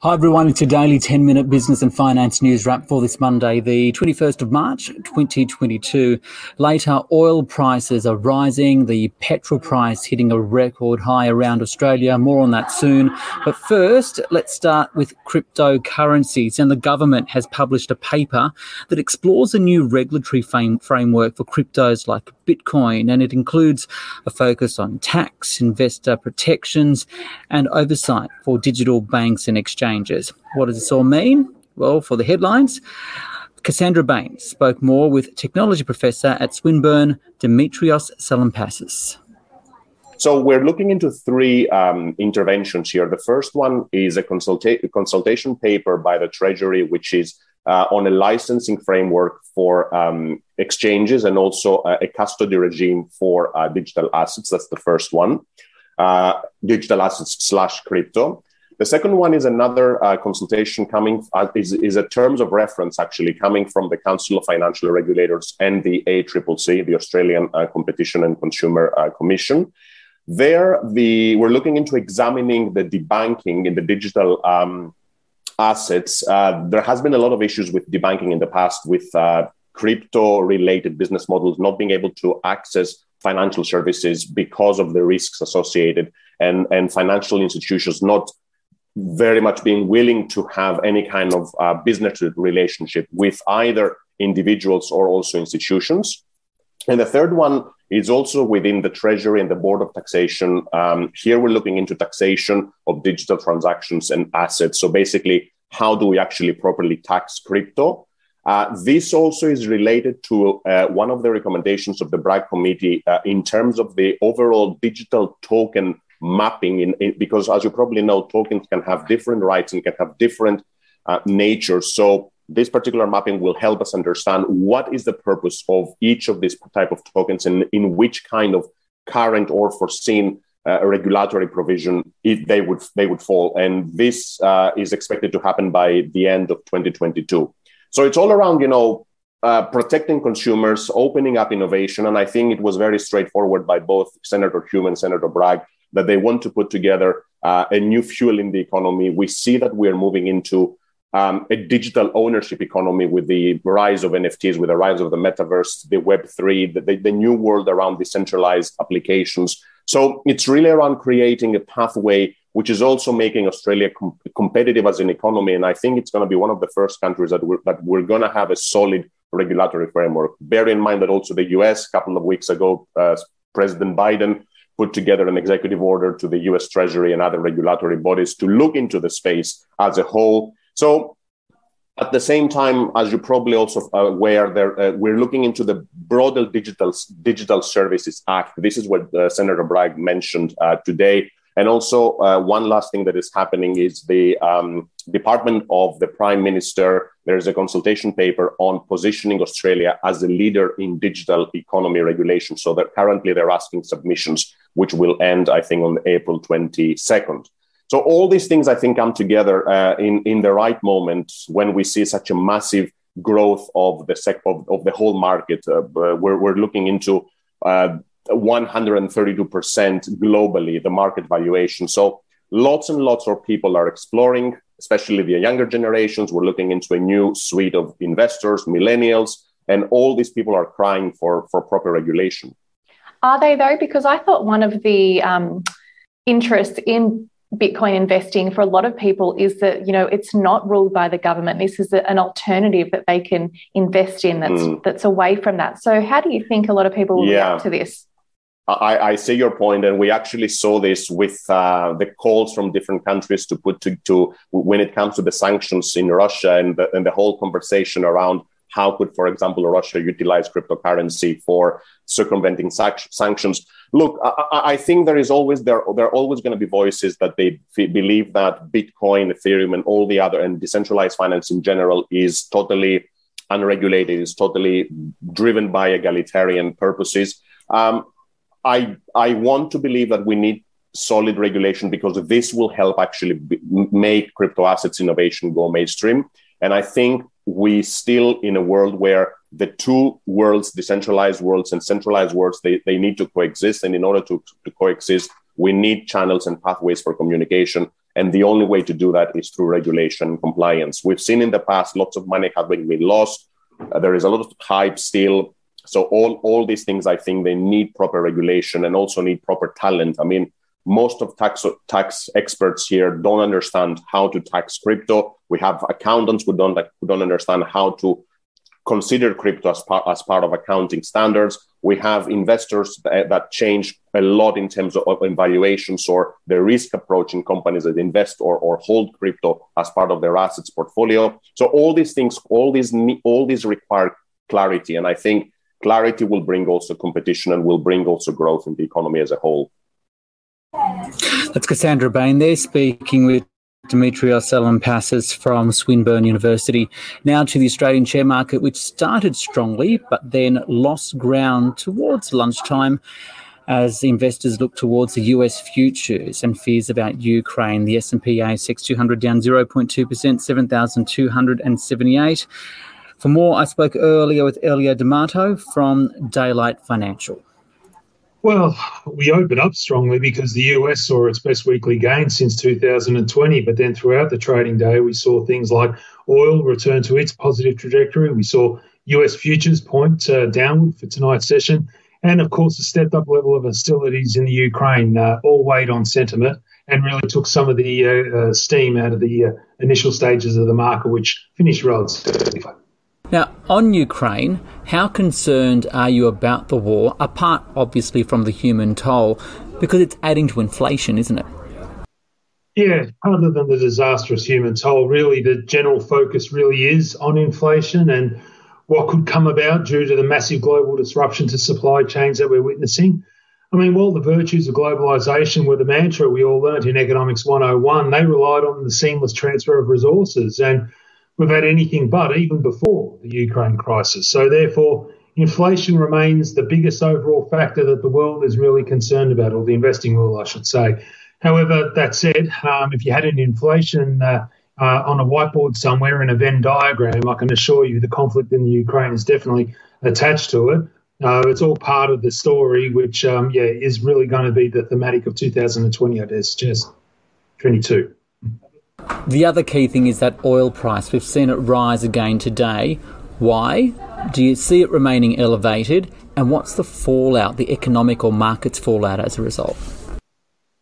Hi everyone, it's your daily 10 minute business and finance news wrap for this Monday, the 21st of March 2022. Later, oil prices are rising, the petrol price hitting a record high around Australia. More on that soon. But first, let's start with cryptocurrencies. And the government has published a paper that explores a new regulatory framework for cryptos like Bitcoin, and it includes a focus on tax, investor protections, and oversight for digital banks and exchanges What does this all mean? Well, for the headlines, Cassandra Bain spoke more with technology professor at Swinburne, Dimitrios Salampasis. So we're looking into three um, interventions here. The first one is a, consulta- consultation paper by the Treasury, which is uh, on a licensing framework for um, exchanges and also a, a custody regime for uh, digital assets. That's the first one. Uh, digital assets slash crypto. The second one is another uh, consultation coming, uh, is, is a terms of reference actually coming from the Council of Financial Regulators and the ACCC, the Australian uh, Competition and Consumer uh, Commission. There, the, we're looking into examining the debanking in the digital um, assets. Uh, there has been a lot of issues with debanking in the past with uh, crypto related business models not being able to access financial services because of the risks associated and, and financial institutions not very much being willing to have any kind of uh, business relationship with either individuals or also institutions. And the third one is also within the Treasury and the Board of Taxation. Um, here we're looking into taxation of digital transactions and assets. So basically, how do we actually properly tax crypto? Uh, this also is related to uh, one of the recommendations of the Bragg Committee uh, in terms of the overall digital token mapping in, in, because as you probably know tokens can have different rights and can have different uh, natures. So this particular mapping will help us understand what is the purpose of each of these type of tokens and in which kind of current or foreseen uh, regulatory provision they would they would fall. And this uh, is expected to happen by the end of 2022 so it's all around you know uh, protecting consumers, opening up innovation. And I think it was very straightforward by both Senator Hume and Senator Bragg that they want to put together uh, a new fuel in the economy. We see that we are moving into um, a digital ownership economy with the rise of NFTs, with the rise of the metaverse, the Web3, the, the, the new world around decentralized applications. So it's really around creating a pathway which is also making Australia com- competitive as an economy. And I think it's going to be one of the first countries that we're, that we're going to have a solid regulatory framework. Bear in mind that also the US, a couple of weeks ago, uh, President Biden put together an executive order to the US Treasury and other regulatory bodies to look into the space as a whole. So, at the same time, as you're probably also aware, there, uh, we're looking into the broader Digital, Digital Services Act. This is what uh, Senator Bragg mentioned uh, today. And also, uh, one last thing that is happening is the um, Department of the Prime Minister. There's a consultation paper on positioning Australia as a leader in digital economy regulation. So currently they're asking submissions, which will end, I think, on April 22nd. So all these things, I think, come together uh, in in the right moment when we see such a massive growth of the sec- of, of the whole market. Uh, we're, we're looking into uh, 132% globally, the market valuation. So lots and lots of people are exploring, especially the younger generations. We're looking into a new suite of investors, millennials, and all these people are crying for, for proper regulation. Are they though? Because I thought one of the um, interests in Bitcoin investing for a lot of people is that you know it's not ruled by the government. This is an alternative that they can invest in that's mm. that's away from that. So how do you think a lot of people will yeah. react to this? I, I, see your point, and we actually saw this with uh, the calls from different countries to put to, to, when it comes to the sanctions in Russia and the, and the whole conversation around how could, for example, Russia utilize cryptocurrency for circumventing sanctions. Look, I, I, think there is always there there are always going to be voices that they f- believe that Bitcoin, Ethereum, and all the other and decentralized finance in general is totally unregulated, is totally driven by egalitarian purposes. Um, I I want to believe that we need solid regulation because this will help actually be, make crypto assets innovation go mainstream. And I think we still in a world where the two worlds, decentralized worlds and centralized worlds, they, they need to coexist. And in order to, to coexist, we need channels and pathways for communication. And the only way to do that is through regulation compliance. We've seen in the past lots of money having been lost. Uh, there is a lot of hype still. So all, all these things, I think they need proper regulation and also need proper talent. I mean, most of tax tax experts here don't understand how to tax crypto. We have accountants who don't who don't understand how to consider crypto as part, as part of accounting standards. We have investors that, that change a lot in terms of, of valuations or the risk approach in companies that invest or, or hold crypto as part of their assets portfolio. So all these things, all these all these require clarity, and I think clarity will bring also competition and will bring also growth in the economy as a whole. That's Cassandra Bain there speaking with Dimitrios Salampasis from Swinburne University. Now to the Australian share market, which started strongly but then lost ground towards lunchtime as investors look towards the US futures and fears about Ukraine. The S&P ASX 200 down 0.2%, 7,278. For more, I spoke earlier with Elio D'Amato from Daylight Financial. Well, we opened up strongly because the US saw its best weekly gain since 2020. But then throughout the trading day, we saw things like oil return to its positive trajectory. We saw US futures point uh, downward for tonight's session. And of course, the stepped up level of hostilities in the Ukraine uh, all weighed on sentiment and really took some of the uh, uh steam out of the uh, initial stages of the market, which finished relatively. Now, on Ukraine, how concerned are you about the war, apart obviously from the human toll, because it's adding to inflation, isn't it? Yeah, other than the disastrous human toll, really the general focus really is on inflation and what could come about due to the massive global disruption to supply chains that we're witnessing. I mean, while the virtues of globalization were the mantra we all learnt in Economics 101, they relied on the seamless transfer of resources. And we've had anything but, even before the Ukraine crisis. So, therefore, inflation remains the biggest overall factor that the world is really concerned about, or the investing world, I should say. However, that said, um, if you had an inflation uh, uh, on a whiteboard somewhere in a Venn diagram, I can assure you the conflict in the Ukraine is definitely attached to it. Uh, it's all part of the story, which, um, yeah, is really going to be the thematic of 2020, I dare suggest. 22. The other key thing is that oil price. We've seen it rise again today. Why? Do you see it remaining elevated? And what's the fallout, the economic or markets fallout as a result?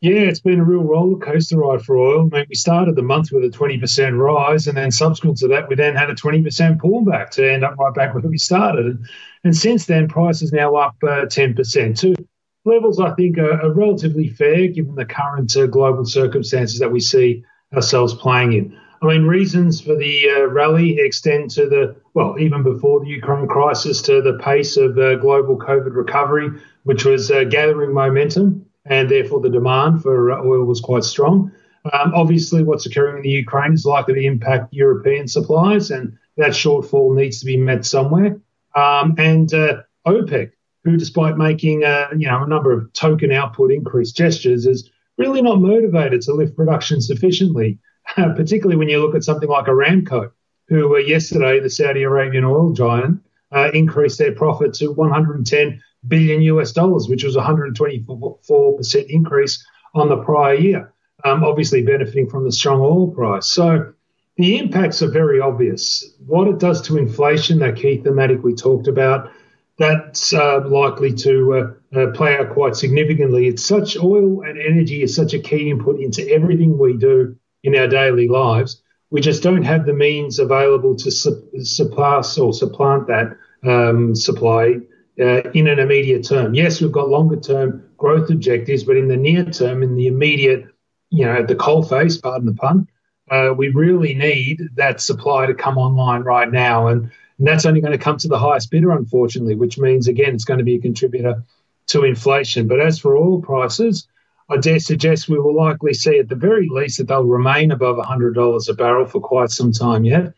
Yeah, it's been a real roller coaster ride for oil. I mean, we started the month with a 20% rise, and then subsequent to that, we then had a 20% pullback to end up right back where we started. And, and since then, price is now up uh, 10% to levels I think are, are relatively fair given the current uh, global circumstances that we see ourselves playing in. I mean, reasons for the uh, rally extend to the, well, even before the Ukraine crisis, to the pace of uh, global COVID recovery, which was uh, gathering momentum, and therefore the demand for uh, oil was quite strong. Um, obviously, what's occurring in the Ukraine is likely to impact European supplies, and that shortfall needs to be met somewhere. Um, and uh, OPEC, who, despite making uh, you know a number of token output increase gestures, is really not motivated to lift production sufficiently, particularly when you look at something like Aramco, who uh, yesterday, the Saudi Arabian oil giant, uh, increased their profit to 110 billion US dollars, which was a 124% increase on the prior year, um, obviously benefiting from the strong oil price. So the impacts are very obvious. What it does to inflation, that key thematic we talked about, that's uh, likely to uh, uh, play out quite significantly. It's such oil and energy is such a key input into everything we do in our daily lives. We just don't have the means available to su- surpass or supplant that um, supply uh, in an immediate term. Yes, we've got longer term growth objectives, but in the near term, in the immediate, you know, the coal face, pardon the pun, uh, we really need that supply to come online right now. And and that's only going to come to the highest bidder, unfortunately, which means, again, it's going to be a contributor to inflation. But as for oil prices, I dare suggest we will likely see at the very least that they'll remain above $100 a barrel for quite some time yet.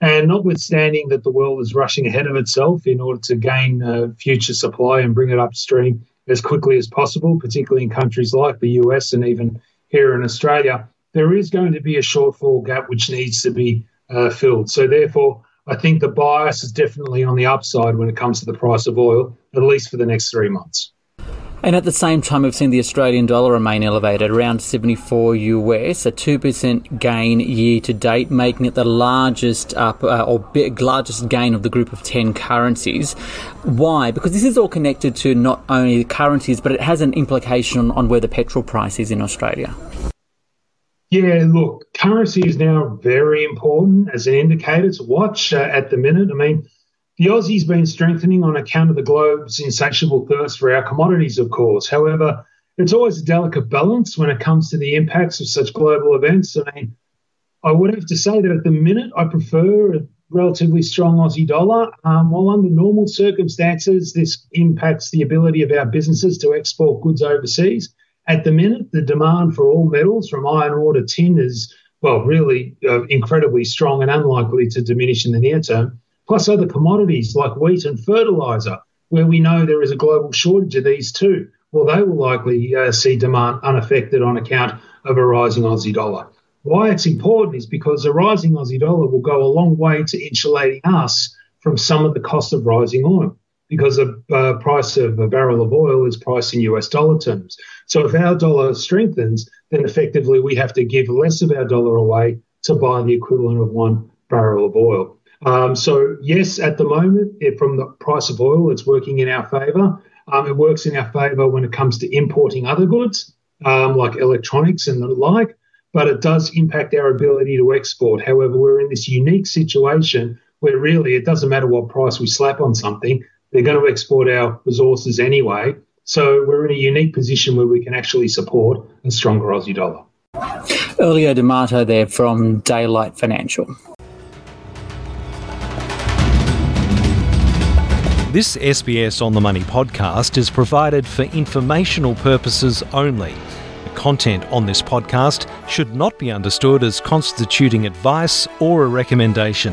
And notwithstanding that the world is rushing ahead of itself in order to gain uh, future supply and bring it upstream as quickly as possible, particularly in countries like the US and even here in Australia, there is going to be a shortfall gap which needs to be uh, filled. So, therefore, I think the bias is definitely on the upside when it comes to the price of oil, at least for the next three months. And at the same time, we've seen the Australian dollar remain elevated, around 74 US, a 2% gain year to date, making it the largest up uh, or largest gain of the group of 10 currencies. Why? Because this is all connected to not only the currencies, but it has an implication on, on where the petrol price is in Australia. Yeah, look, currency is now very important as an indicator to watch uh, at the minute. I mean, the Aussie's been strengthening on account of the globe's insatiable thirst for our commodities, of course. However, it's always a delicate balance when it comes to the impacts of such global events. I mean, I would have to say that at the minute, I prefer a relatively strong Aussie dollar. Um, while under normal circumstances, this impacts the ability of our businesses to export goods overseas. At the minute, the demand for all metals, from iron ore to tin, is, well, really uh, incredibly strong and unlikely to diminish in the near term. Plus, other commodities like wheat and fertilizer, where we know there is a global shortage of these too. Well, they will likely uh, see demand unaffected on account of a rising Aussie dollar. Why it's important is because a rising Aussie dollar will go a long way to insulating us from some of the cost of rising oil because the uh, price of a barrel of oil is priced in US dollar terms. So if our dollar strengthens, then effectively we have to give less of our dollar away to buy the equivalent of one barrel of oil. Um, so yes, at the moment, it, from the price of oil, it's working in our favour. Um, it works in our favour when it comes to importing other goods um, like electronics and the like, but it does impact our ability to export. However, we're in this unique situation where really it doesn't matter what price we slap on something, they're going to export our resources anyway. So we're in a unique position where we can actually support a stronger Aussie dollar. Elio D'Amato there from Daylight Financial. This SBS On the Money podcast is provided for informational purposes only. The content on this podcast should not be understood as constituting advice or a recommendation.